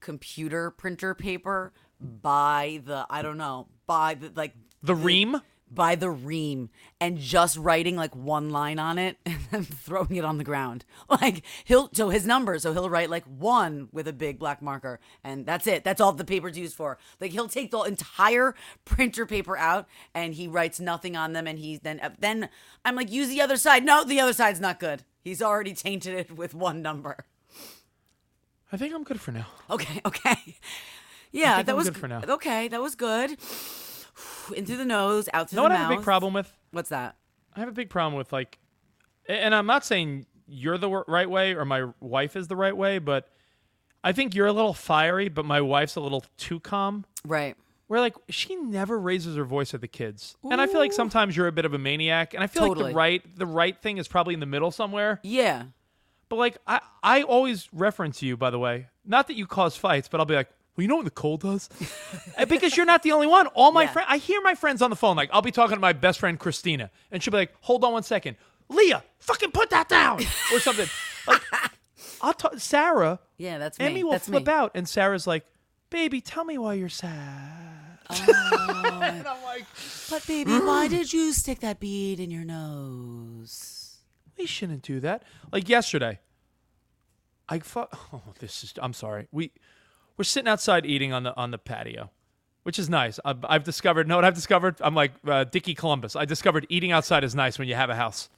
computer printer paper by the I don't know by the like The ream. By the ream and just writing like one line on it and then throwing it on the ground. Like he'll so his number, so he'll write like one with a big black marker and that's it. That's all the paper's used for. Like he'll take the entire printer paper out and he writes nothing on them and he then uh, then I'm like use the other side. No, the other side's not good. He's already tainted it with one number. I think I'm good for now. Okay, okay. Yeah, that was good for now. Okay, that was good. In through the nose, out through You know the what I mouth. have a big problem with? What's that? I have a big problem with like, and I'm not saying you're the right way or my wife is the right way, but I think you're a little fiery, but my wife's a little too calm. Right. Where like she never raises her voice at the kids, and I feel like sometimes you're a bit of a maniac, and I feel like the right the right thing is probably in the middle somewhere. Yeah. But like I I always reference you by the way, not that you cause fights, but I'll be like. Well, you know what Nicole does? Uh, because you're not the only one. All my Yeah. friends, I hear my friends on the phone. Like, I'll be talking to my best friend Christina, and she'll be like, "Hold on one second, Leah, fucking put that down," or something. Like, I'll talk. Sarah, Yeah, that's me. Emmy will that's flip me. out, and Sarah's like, "Baby, tell me why you're sad." and I'm like, but baby, why did you stick that bead in your nose? We shouldn't do that. Like yesterday, I fu- Oh, this is. I'm sorry. We we're sitting outside eating on the on the patio, which is nice. I've, I've discovered. No, what I've discovered? I'm like uh, Dickie Columbus. I discovered eating outside is nice when you have a house.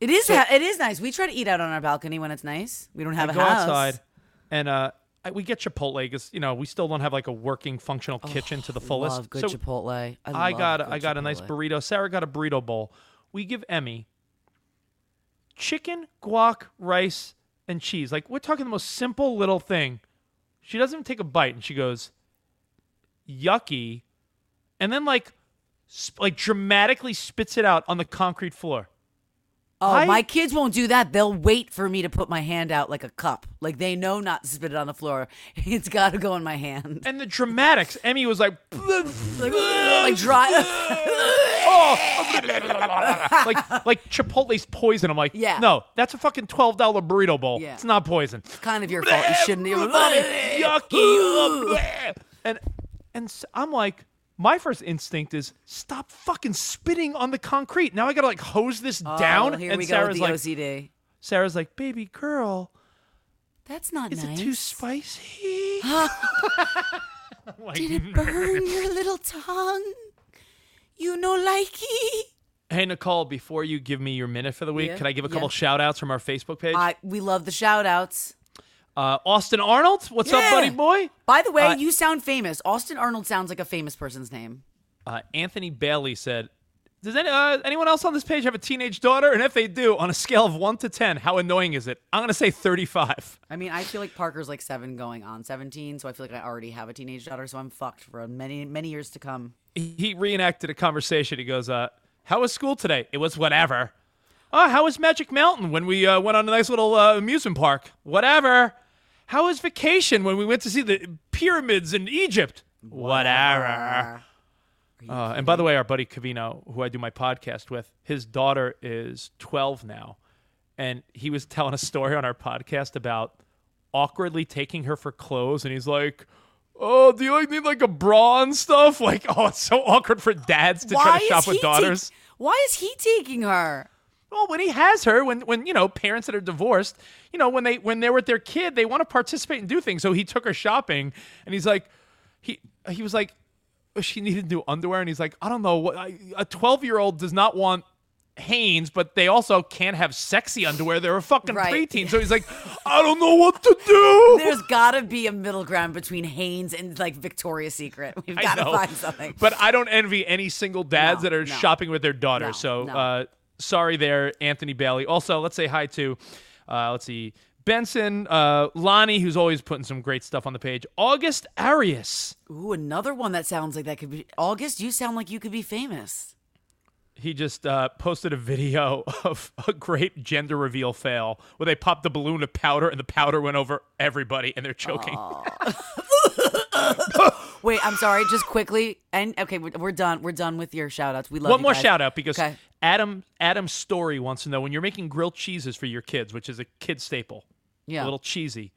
It is. ha- it is nice. We try to eat out on our balcony when it's nice. We don't have I a go house. outside, and uh, I, we get Chipotle because you know we still don't have like a working functional kitchen to the fullest. Love good So Chipotle. I, I got I got a nice burrito. Sarah got a burrito bowl. We give Emmy chicken, guac, rice, and cheese. Like we're talking the most simple little thing. She doesn't even take a bite, and she goes, "Yucky," and then like sp- like dramatically spits it out on the concrete floor. Oh, I- my kids won't do that. They'll wait for me to put my hand out like a cup. Like they know not to spit it on the floor. It's got to go in my hand. And the dramatics. Emmy was like, like, like dry. oh, like like Chipotle's poison. I'm like, Yeah. no, that's a fucking twelve dollar burrito bowl. Yeah. It's not poison. It's kind of your fault. You shouldn't even. yucky. and and I'm like, my first instinct is stop fucking spitting on the concrete. Now I gotta like hose this oh, down. Oh, here and we Sarah's go with like, the OCD. Sarah's like, baby girl, That's not is nice. it too spicy? Like, Did it burn your little tongue? You no likey. Hey Nicole, before you give me your minute for the week, Yeah, can I give a couple yeah. shout outs from our Facebook page? I we love the shout outs. Uh, Austin Arnold, what's up, buddy boy? By the way, Uh, you sound famous. Austin Arnold sounds like a famous person's name. Uh, Anthony Bailey said, "Does any, uh, anyone else on this page have a teenage daughter? And if they do, on a scale of one to ten, how annoying is it? I'm gonna say 35. I mean, I feel like Parker's like seven going on 17, so I feel like I already have a teenage daughter, so I'm fucked for many, many years to come. He, he reenacted a conversation. He goes, uh, "How was school today? It was whatever. Oh, how was Magic Mountain when we uh, went on a nice little uh, amusement park? Whatever. How was vacation when we went to see the pyramids in Egypt? whatever. Uh, and by the way, our buddy Covino, who I do my podcast with, his daughter is 12 now. And he was telling a story on our podcast about awkwardly taking her for clothes. And he's like, Oh, do you like need like a bra and stuff? Like, oh, it's so awkward for dads to try to shop with daughters. take- why is he taking her? Well, when he has her, when when you know parents that are divorced, you know when they when they're with their kid, they want to participate and do things. So he took her shopping, and he's like, he he was like, "Oh, she needed new underwear, and he's like, I don't know, what a twelve year old does not want. Hanes, but they also can't have sexy underwear. They're a fucking Right. preteen. So he's like, I don't know what to do. There's got to be a middle ground between Hanes and like Victoria's Secret. We've got to find something. But I don't envy any single dads No, that are no. shopping with their daughters. No, so uh, sorry there, Anthony Bailey. Also, let's say hi to, uh, let's see, Benson, uh, Lonnie, who's always putting some great stuff on the page. August Arias. Ooh, another one that sounds like that could be August. You sound like you could be famous. He just uh, posted a video of a great gender reveal fail where they popped the balloon of powder and the powder went over everybody and they're choking. Wait, I'm sorry. Just quickly, and okay, we're, we're done. We're done with your shout outs. We love you. One more guys. shout out because Okay. Adam Adam Story wants to know when you're making grilled cheeses for your kids, which is a kid staple. Yeah. A little cheesy.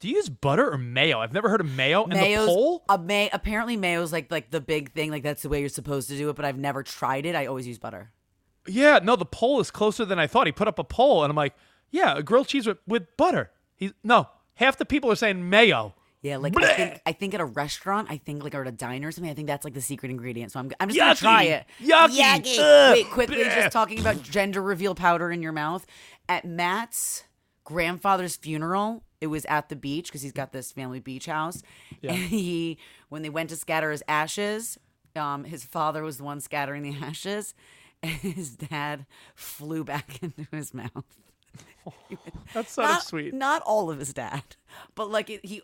Do you use butter or mayo? I've never heard of mayo. And the pole? a may apparently mayo's like like the big thing. Like that's the way you're supposed to do it. But I've never tried it. I always use butter. Yeah, no, the poll is closer than I thought. He put up a poll and I'm like, yeah, a grilled cheese with, with butter. He's no, half the people are saying mayo. Yeah, like I think I think at a restaurant, I think like or at a diner or something, I think that's like the secret ingredient. So I'm I'm just gonna try it. Yucky. Ugh. Wait, quickly, Bleh. just talking about gender reveal powder in your mouth. At Matt's grandfather's funeral, it was at the beach because he's got this family beach house. Yeah. And he, when they went to scatter his ashes, um, his father was the one scattering the ashes, and his dad flew back into his mouth. That's sort not, of sweet. Not all of his dad, but like it, he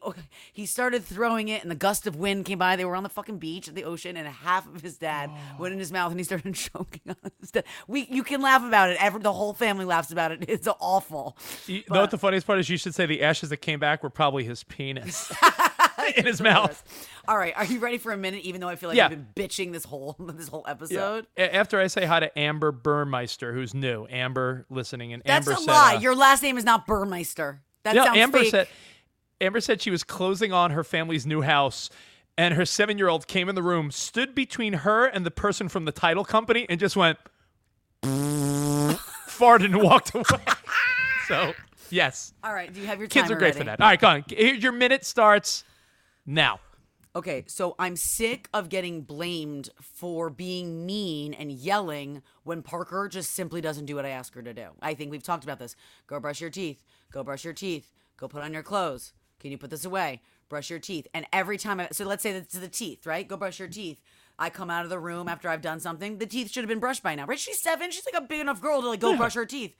he started throwing it, and the gust of wind came by. They were on the fucking beach at the ocean, and half of his dad went in his mouth, and he started choking on his dad. We you can laugh about it. Every, the whole family laughs about it. It's awful. You know what the funniest part is? You should say the ashes that came back were probably his penis in his mouth. All right, are you ready for a minute? Even though I feel like Yeah. I've been bitching this whole this whole episode. A- After I say hi to Amber Burmeister, who's new, Amber listening, and That's Amber a said, lie. uh, Your last name is not Burmeister. That yeah, sounds Amber fake. said Amber said she was closing on her family's new house and her 7-year-old came in the room, stood between her and the person from the title company and just went farted and walked away. so, yes. All right, do you have your Kids are great for that. All right, go on. Your minute starts now. Okay, so I'm sick of getting blamed for being mean and yelling when Parker just simply doesn't do what I ask her to do. I think we've talked about this. Go brush your teeth. Go brush your teeth. Go put on your clothes. Can you put this away? Brush your teeth. And every time I, so let's say that's the teeth, right? Go brush your teeth. I come out of the room after I've done something. The teeth should have been brushed by now, right? She's seven. She's like a big enough girl to like go brush her teeth.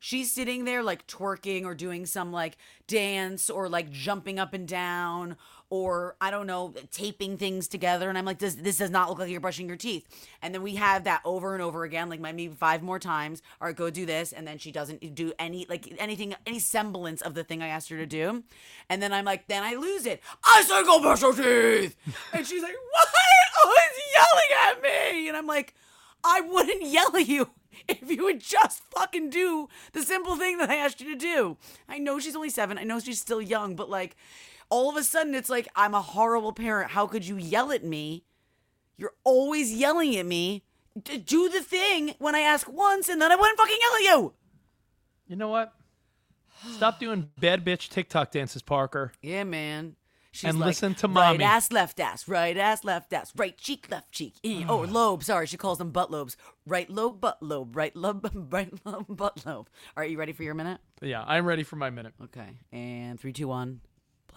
She's sitting there like twerking or doing some like dance or like jumping up and down or I don't know, taping things together. And I'm like, this this does not look like you're brushing your teeth. And then we have that over and over again, like maybe five more times. All right, go do this. And then she doesn't do any like anything, any semblance of the thing I asked her to do. And then I'm like, then I lose it. I said go brush your teeth. And she's like, what? Oh, it's yelling at me. And I'm like, I wouldn't yell at you if you would just fucking do the simple thing that I asked you to do. I know she's only seven. I know she's still young, but like all of a sudden it's like I'm a horrible parent. How could you yell at me? You're always yelling at me. D- do the thing when I ask once and then I wouldn't fucking yell at you. You know what? Stop doing bad bitch TikTok dances, Parker. Yeah, man. She's And like, listen to right mommy. ass, left ass, right ass, left ass, right cheek, left cheek. Oh, lobe. Sorry, she calls them butt lobes. Right lobe, butt lobe. Right lobe, right lobe, butt lobe. All right, you ready for your minute? Yeah, I'm ready for my minute. Okay, and three, two, one,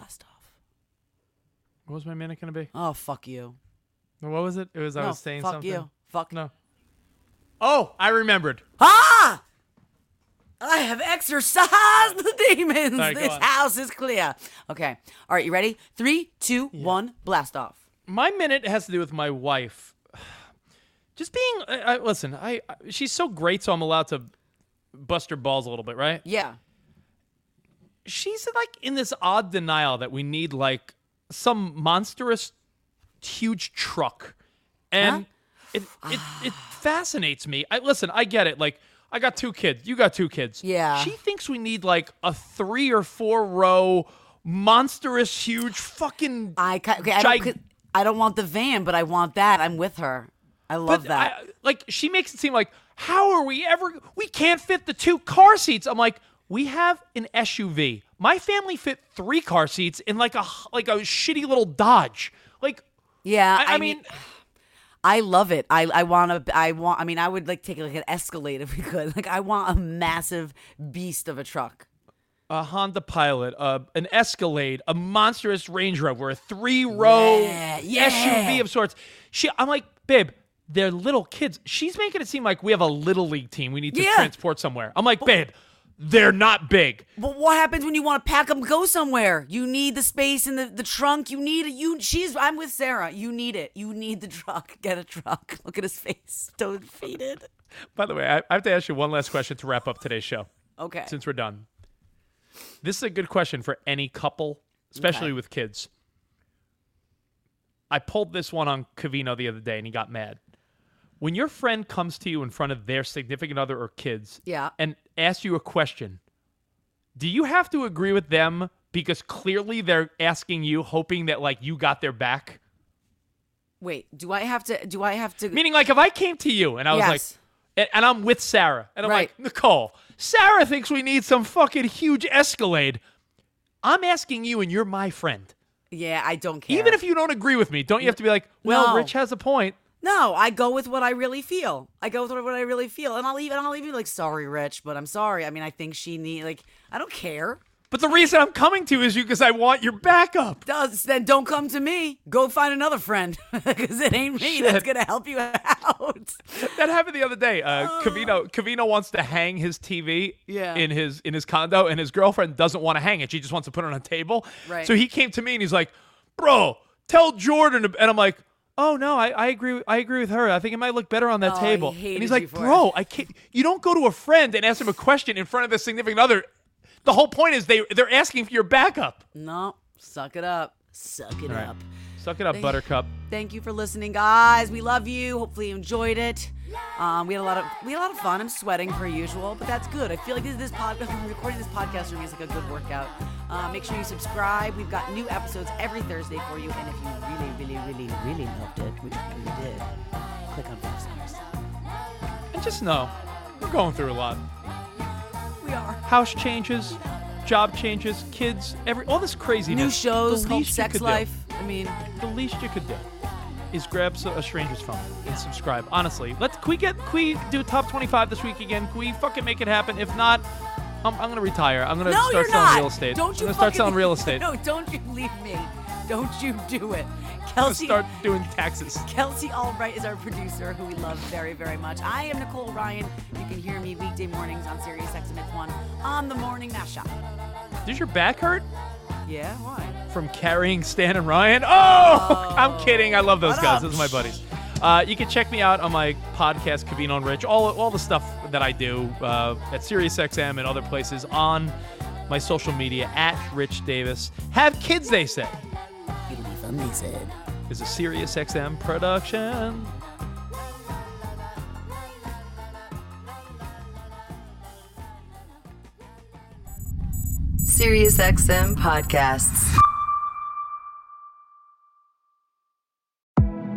blast off. What was my minute to be? Oh, fuck you. What was it? It was I No, was saying something. fuck something. you. Fuck no. Oh, I remembered. Ah! I have exorcised the demons. Right, go this on. house is clear. Okay. All right, you ready? Three, two, one, blast off. My minute has to do with my wife. Just being, I, I, listen, I, I she's so great, so I'm allowed to bust her balls a little bit, right? Yeah. She's like in this odd denial that we need like some monstrous huge truck, and it it it fascinates me. I listen. I get it. Like I got two kids. You got two kids. Yeah. She thinks we need like a three or four row monstrous huge fucking. I ca- okay, I don't, I don't want the van, but I want that. I'm with her. I love But that. I- like she makes it seem like how are we ever we can't fit the two car seats. I'm like we have an SUV. My family fit three car seats in like a like a shitty little Dodge. Like yeah, I, I, I mean, mean I love it. I I want to. I want. I mean, I would like take like an Escalade if we could. Like, I want a massive beast of a truck. a Honda Pilot, uh, an Escalade, a monstrous Range Rover, a three row Yeah, yeah. SUV of sorts. She, I'm like, babe, they're little kids. She's making it seem like we have a little league team we need to Yeah. transport somewhere. I'm like, babe, they're not big. But what happens when you want to pack them, go somewhere? You need the space in the, the trunk. You need it. You she's. I'm with Sarah. You need it. You need the truck. Get a truck. Look at his face. Don't feed it. By the way, I, I have to ask you one last question to wrap up today's show. Okay. Since we're done, this is a good question for any couple, especially Okay. with kids. I pulled this one on Covino the other day, and he got mad. When your friend comes to you in front of their significant other or kids, Yeah. and asks you a question, do you have to agree with them because clearly they're asking you, hoping that like you got their back? Wait. Do I have to? Do I have to? Meaning, like, if I came to you and I was Yes. like, and, and I'm with Sarah, and I'm Right. like, Nicole, Sarah thinks we need some fucking huge Escalade. I'm asking you, and you're my friend. yeah, I don't care. Even if you don't agree with me, don't you have to be like, well, No. Rich has a point. No, I go with what I really feel. I go with what I really feel, and I'll even I'll even like, sorry, Rich, but I'm sorry. I mean, I think she need like I don't care. But the reason I'm coming to is you because I want your backup. Does then don't come to me. Go find another friend because it ain't me that's gonna help you out. That happened the other day. Uh, Covino Covino wants to hang his TV Yeah. in his in his condo, and his girlfriend doesn't want to hang it. She just wants to put it on a table. Right. So he came to me and he's like, "Bro, tell Jordan." And I'm like, "Oh no, I, I agree. I agree with her. I think it might look better on that Oh, he table." hated And he's you like, for "Bro, it." I can't. You don't go to a friend and ask him a question in front of their significant other. The whole point is they they're asking for your backup. no, suck it up. Suck it right. up. Suck it up, Thank- Buttercup. Thank you for listening, guys. We love you. Hopefully you enjoyed it. Um, we had a lot of we had a lot of fun. I'm sweating per usual, but that's good. I feel like this this podcast recording this podcast for me is like a good workout. Uh, make sure you subscribe. We've got new episodes every Thursday for you. And if you really, really, really, really loved it, which know you did, click on five stars. And just know, we're going through a lot. We are. house changes, job changes, kids, every all this craziness. New shows, the least Sex could do- Life. I mean, the least you could do is grab a stranger's phone and subscribe. Honestly, let's. Can we get? Can we do top twenty-five this week again? Can we fucking make it happen? If not, I'm, I'm gonna retire. I'm gonna no, start selling not. real estate. Don't I'm you gonna start selling real estate. No, don't you leave me. Don't you do it. I'm Kelsey, start doing taxes. Kelsey Albright is our producer, who we love very, very much. I am Nicole Ryan. You can hear me weekday mornings on Sirius XM 1 on the morning mashup. Does your back hurt Yeah, why? from carrying Stan and Ryan? Oh, oh. I'm kidding. I love those What guys. up? Those are my buddies. Uh, you can check me out on my podcast, Covino and Rich. All all the stuff that I do uh, at SiriusXM and other places on my social media at Rich Davis. Have kids, they say. They said. Is a SiriusXM production. SiriusXM podcasts.